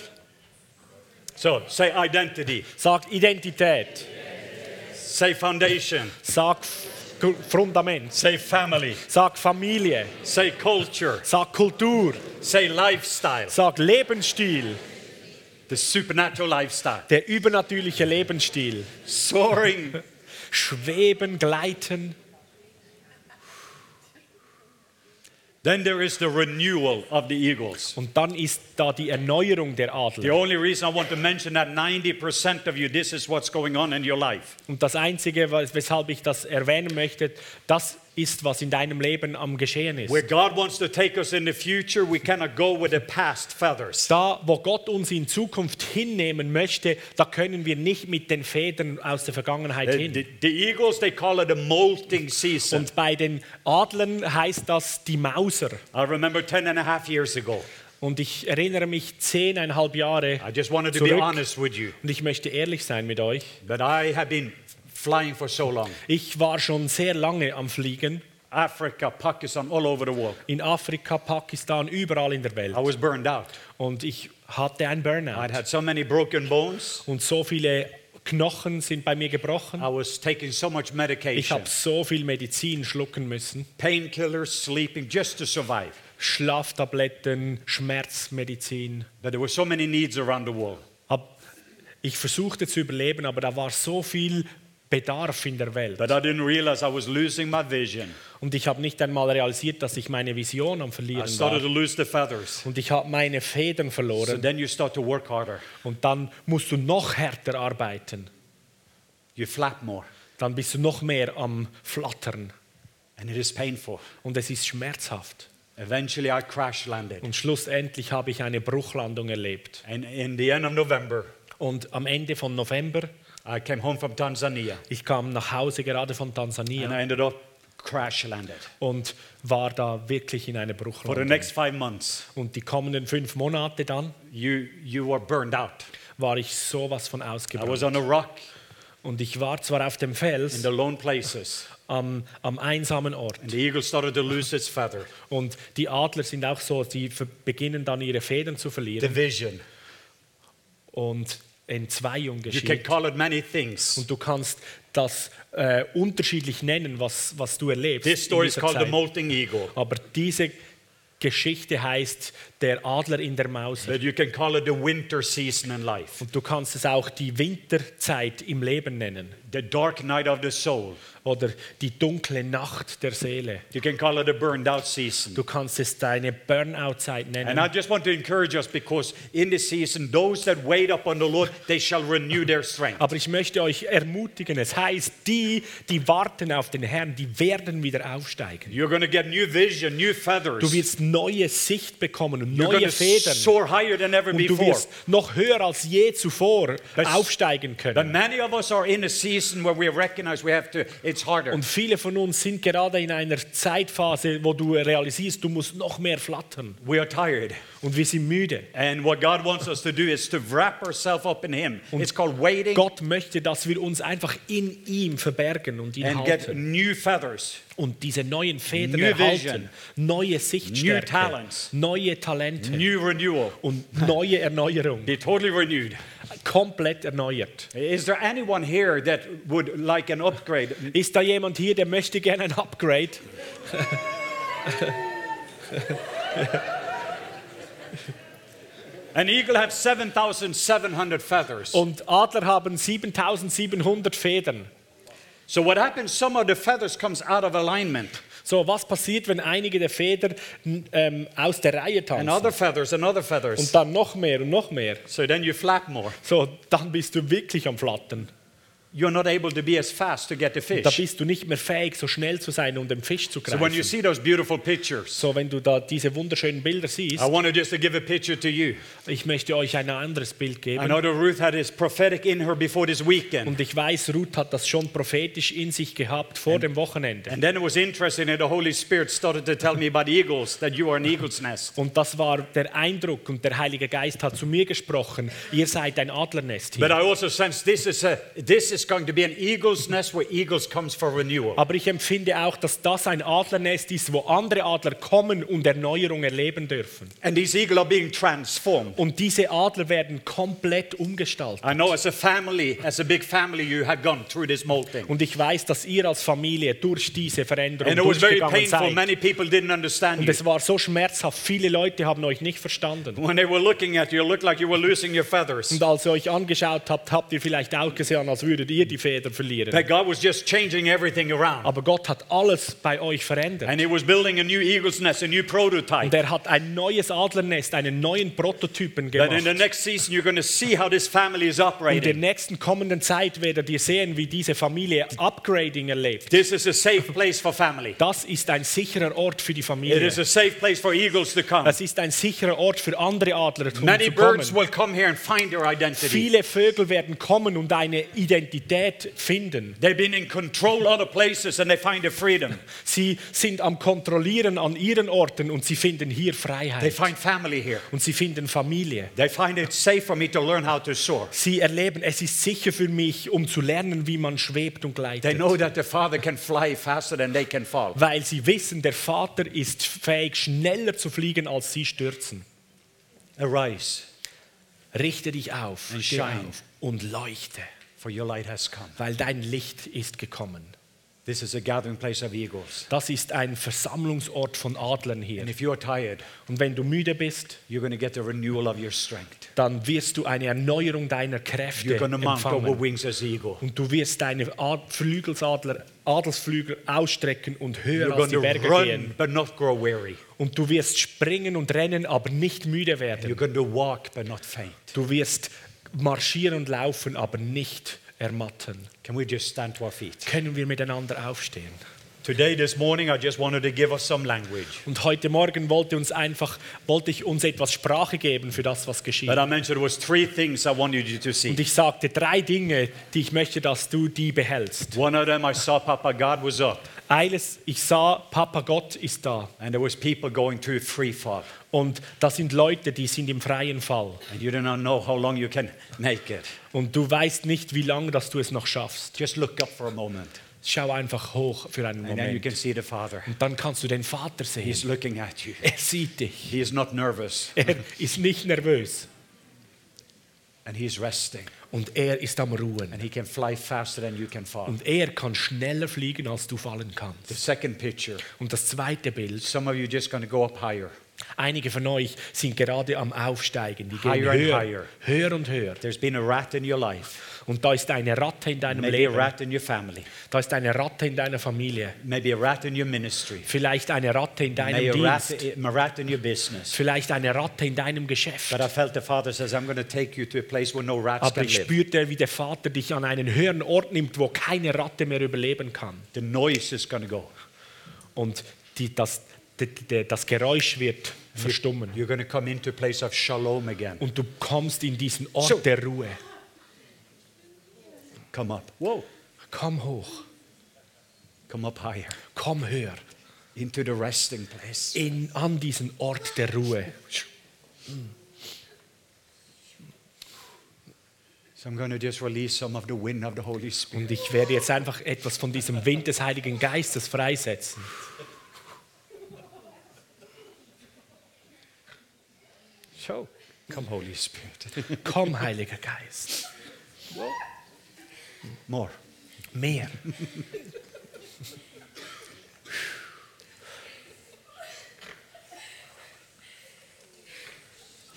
So, say identity, Sagt Identität, say foundation, sagt F- Fundament, say family, sagt Familie, say culture, sagt Kultur, say lifestyle, sagt Lebensstil, the supernatural lifestyle. der übernatürliche Lebensstil. Soaring. Schweben, gleiten. Then there is the renewal of the eagles. Und dann ist da die Erneuerung der The Adler. only reason I want to mention that 90% of you, this is what's going on in your life. Und das Einzige, wes- weshalb ich das erwähnen möchte, das ist, was in deinem Leben am Geschehen ist. Where God wants to take us in the future, we cannot go with the past feathers. Da, wo Gott uns in Zukunft hinnehmen möchte, da können wir nicht mit den Federn aus der Vergangenheit The, hin. the- the eagles, they call it a molting season. Und bei den Adlern heißt das die Mauser. I remember 10 and a half years ago. Und ich erinnere mich zehneinhalb Jahre I just wanted to be zurück. honest with you Und ich möchte ehrlich sein mit euch. that I have been flying for so long. Ich war schon sehr lange am Fliegen. Africa, Pakistan, all over the world. In Afrika, Pakistan, überall in der Welt. I was burned out. Und ich hatte ein I'd Burnout. had so many broken bones. Und so viele Knochen sind bei mir gebrochen. I was taking so much Ich habe so viel Medizin schlucken müssen. painkillers, sleeping, just to survive. Schlaftabletten, Schmerzmedizin. But there were so many needs around the world. Ich versuchte zu überleben, aber da war so viel Bedarf in der Welt. But I didn't realize I was losing my vision. Und ich habe nicht einmal realisiert, dass ich meine Vision am I Verlieren started to war. lose the feathers. Und ich habe meine Federn So verloren. then you start to work harder. Und dann musst du noch härter arbeiten. You flap more. Dann bist du noch mehr am Flattern. And it is painful. Und es ist schmerzhaft. Eventually, I crash landed. Und schlussendlich habe ich eine Bruchlandung erlebt. And in the end of November, Und am Ende von November, I came home from Tanzania. ich kam nach Hause gerade von And I ended up crash landed. und war da wirklich in einer For the Bruchlandung. next five months, Und die kommenden fünf Monate dann you, you were burned out. war ich sowas von I was ausgebrannt. on a rock Und ich war zwar auf dem in Fels, the lone places. am, am einsamen Ort. And the eagle started to lose its feather. Und die Adler sind auch so, sie beginnen dann ihre Federn zu verlieren. Und Entzweiung You can geschieht. call it many things. Und du kannst das äh, unterschiedlich nennen, was, was du erlebst. This in story is dieser called the Zeit. molting eagle. Aber diese Geschichte heißt der Adler in der Maus. But you can call it the winter season in life. Und du kannst es auch die Winterzeit im Leben nennen. The dark night of the soul. Oder die dunkle Nacht der Seele. You can call it a burned out season. Du kannst es deine Burnout-Zeit And nennen. I just want to encourage us because in this season, those that wait upon the Lord, they shall renew their strength. Aber ich möchte euch ermutigen, es heißt, die, die warten auf den Herrn, die werden wieder aufsteigen. You're going to get new vision, new feathers. Du wirst neue Sicht bekommen neue Federn. Und du wirst noch höher als je zuvor Das- aufsteigen können. to. Und viele von uns sind gerade in einer Zeitphase, wo du realisierst, du musst noch mehr flattern. We are tired. Und wir sind müde. And what God wants us to do is to wrap ourselves up in Him. It's called waiting Gott möchte, dass wir uns einfach in ihm verbergen und ihn and get halten. new feathers. Und diese neuen Federn New erhalten. vision. Neue Sichtstärke. talents. Neue Talente. New renewal. und neue Erneuerung. Be totally renewed. Komplett erneuert. Is there anyone here that would like an upgrade? Ist da jemand hier, der möchte gerne ein Upgrade? An eagle has 7,700 feathers. Und Adler haben 7700 Federn. So what happens, some of the feathers comes out of alignment. So, was passiert, wenn einige der Federn ähm, aus der Reihe And tanzen? other feathers and other Und feathers. dann noch mehr und noch mehr. So then you flap more. So, dann bist du wirklich am Flattern. You're not able to be as fast to get the Da fish. bist du nicht mehr fähig, so schnell zu sein, um den Fisch zu So when you greifen. see those beautiful pictures, So, wenn du da diese wunderschönen Bilder siehst, I wanted just to give a picture to you. ich möchte euch ein anderes Bild I geben. know that Ruth had his prophetic in her before this weekend. Und ich weiß, Ruth hat das schon prophetisch in sich gehabt vor dem Wochenende. And then it was interesting that the Holy Spirit started to tell me about eagles, that you are an eagle's nest. Und das war der Eindruck und der Heilige Geist hat zu mir gesprochen, ihr seid ein Adlernest But hier. I also sense this is, a, this is Aber ich empfinde auch, dass das ein Adlernest ist, wo andere Adler kommen und Erneuerung erleben dürfen. And these eagles are being transformed. Und diese Adler werden komplett umgestaltet. I know as a family, as a big family, you had gone through this molting. Und ich weiß, dass ihr als Familie durch diese Veränderung And it was very painful. seid. Many people didn't understand Und es war so schmerzhaft. Viele Leute haben euch nicht verstanden. When they were looking at you, it looked like you were losing your feathers. Und als ihr euch angeschaut habt, habt ihr vielleicht auch gesehen, als würdet ihr die Feder verlieren. That God was just changing everything around. Aber Gott hat alles bei euch verändert. And He was building a new eagle's nest, a new Und prototype. er hat ein neues Adlernest, einen neuen Prototypen That in the gemacht. next season, you're going to see how this family is In der operating. nächsten kommenden Zeit werdet ihr sehen, wie diese Familie Upgrading erlebt. This is a safe place for family. Das ist ein sicherer Ort für die It Familie. is a safe place for eagles to come. Es ist ein sicherer Ort für andere Adler um Many zu birds kommen. will come here and find their identity. Viele Vögel werden kommen und eine Identität finden. They've been in control other places and they find a freedom. Sie sind am Kontrollieren an ihren Orten und sie finden hier They Freiheit. find family here. Und sie finden Familie. They find it safe for me to learn how to soar. Sie erleben, es ist sicher für mich, um zu lernen, wie man schwebt und They gleitet. know that the Father can fly faster than they can fall. Weil sie wissen, der Vater ist fähig, schneller zu fliegen, als sie stürzen. Arise, Richte dich auf, auf und leuchte, for your light has come. weil dein Licht ist gekommen. This is a gathering place of eagles. Das ist ein Versammlungsort von Adlern hier. And if you're tired, Und wenn du müde bist, you're going to get the renewal of your strength. dann wirst du eine Erneuerung deiner Kräfte You're going to mount over empfangen. wings as eagle. Und du wirst deine Ad Flügelsadler, Adelsflügel ausstrecken und höher You're als die Berge run gehen. but not grow weary. Und du wirst springen und rennen, aber nicht müde You're werden. going to walk but not faint. Du wirst marschieren und laufen, aber nicht ermatten. Can we just stand to our feet? Können wir miteinander aufstehen? Today, this morning, I just wanted to give us some language. Und heute Morgen wollte, uns einfach, wollte ich uns etwas Sprache geben für das, was geschieht. But I mentioned there was three things I wanted you to see. Und ich sagte drei Dinge, die ich möchte, dass du die behältst. One of them, I saw Papa God was up, Eines, ich sah, Papa Gott ist da. and there was people going through free fall, Und das sind Leute, die sind im freien Fall. and you do not know how long you can make it. Und du weißt nicht, wie lange dass du es noch schaffst. Just look up for a moment, Schau einfach hoch für einen and then you Moment. can see the Father. Und dann kannst du den Vater He's sehen. looking at you. Er sieht dich. He is not nervous, Er ist nicht nervös. and he's resting, Und er ist am Ruhen. and he can fly faster than you can fall. Und er kann schneller fliegen, als du fallen The kannst. second picture, Und das zweite Bild. some of you just going to go up higher. Einige von euch sind gerade am Aufsteigen. Die gehen Higher höher, higher. höher und höher. There's been a rat in your life, Und da ist eine Ratte in deinem maybe a Leben. rat in your family, Da ist eine Ratte in deiner Familie. maybe a rat in your ministry, Vielleicht eine Ratte in deinem maybe a rat, Dienst. a rat in your business. Vielleicht eine Ratte in deinem Geschäft. But I felt the Father says, I'm going to take you to a place where no rats Aber ich spürte, wie der Vater dich an einen höheren Ort nimmt, wo keine Ratte mehr überleben kann. The noise is going to go. Und die, das, das Geräusch wird verstummen. You're going to come into a place of shalom again. Und du kommst in diesen Ort So. der Ruhe. Come up. Whoa. Komm hoch, Come up higher. komm höher, Into the resting place. in, an diesen Ort der Ruhe. So I'm going to just release some of the wind of the Holy Spirit. Und ich werde jetzt einfach etwas von diesem Wind des Heiligen Geistes freisetzen. So, come, Holy Spirit. Komm, Heiliger Geist. More. Mehr.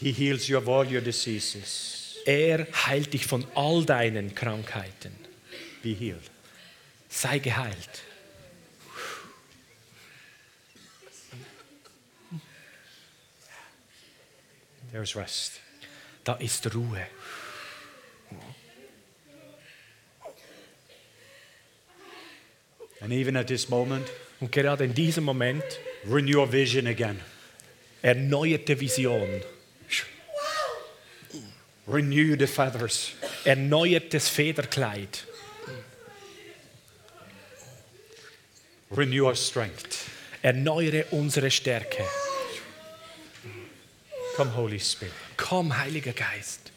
He heals you of all your diseases. Er heilt dich von all deinen Krankheiten. Be healed. Sei geheilt. There's rest. Da ist Ruhe. And even at this moment, Und gerade in diesem Moment renew your vision again. erneuerte Vision, Renew the feathers. erneuertes Federkleid, Renew our strength. erneuere unsere Stärke. Come, Holy Spirit. Komm, Heiliger Geist.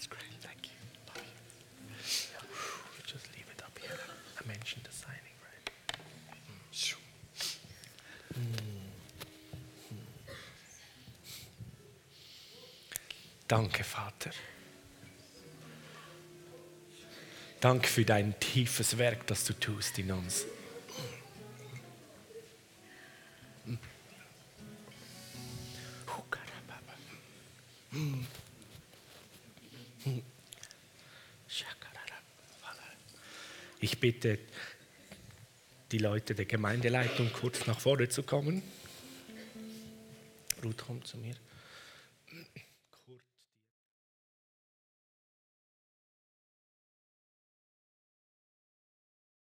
That's great, thank you. Love you. Just leave it up here. I mentioned the signing, right? Danke, Vater. Danke für dein tiefes Werk, das du tust in uns. Ich bitte die Leute der Gemeindeleitung kurz nach vorne zu kommen. Ruth, komm zu mir.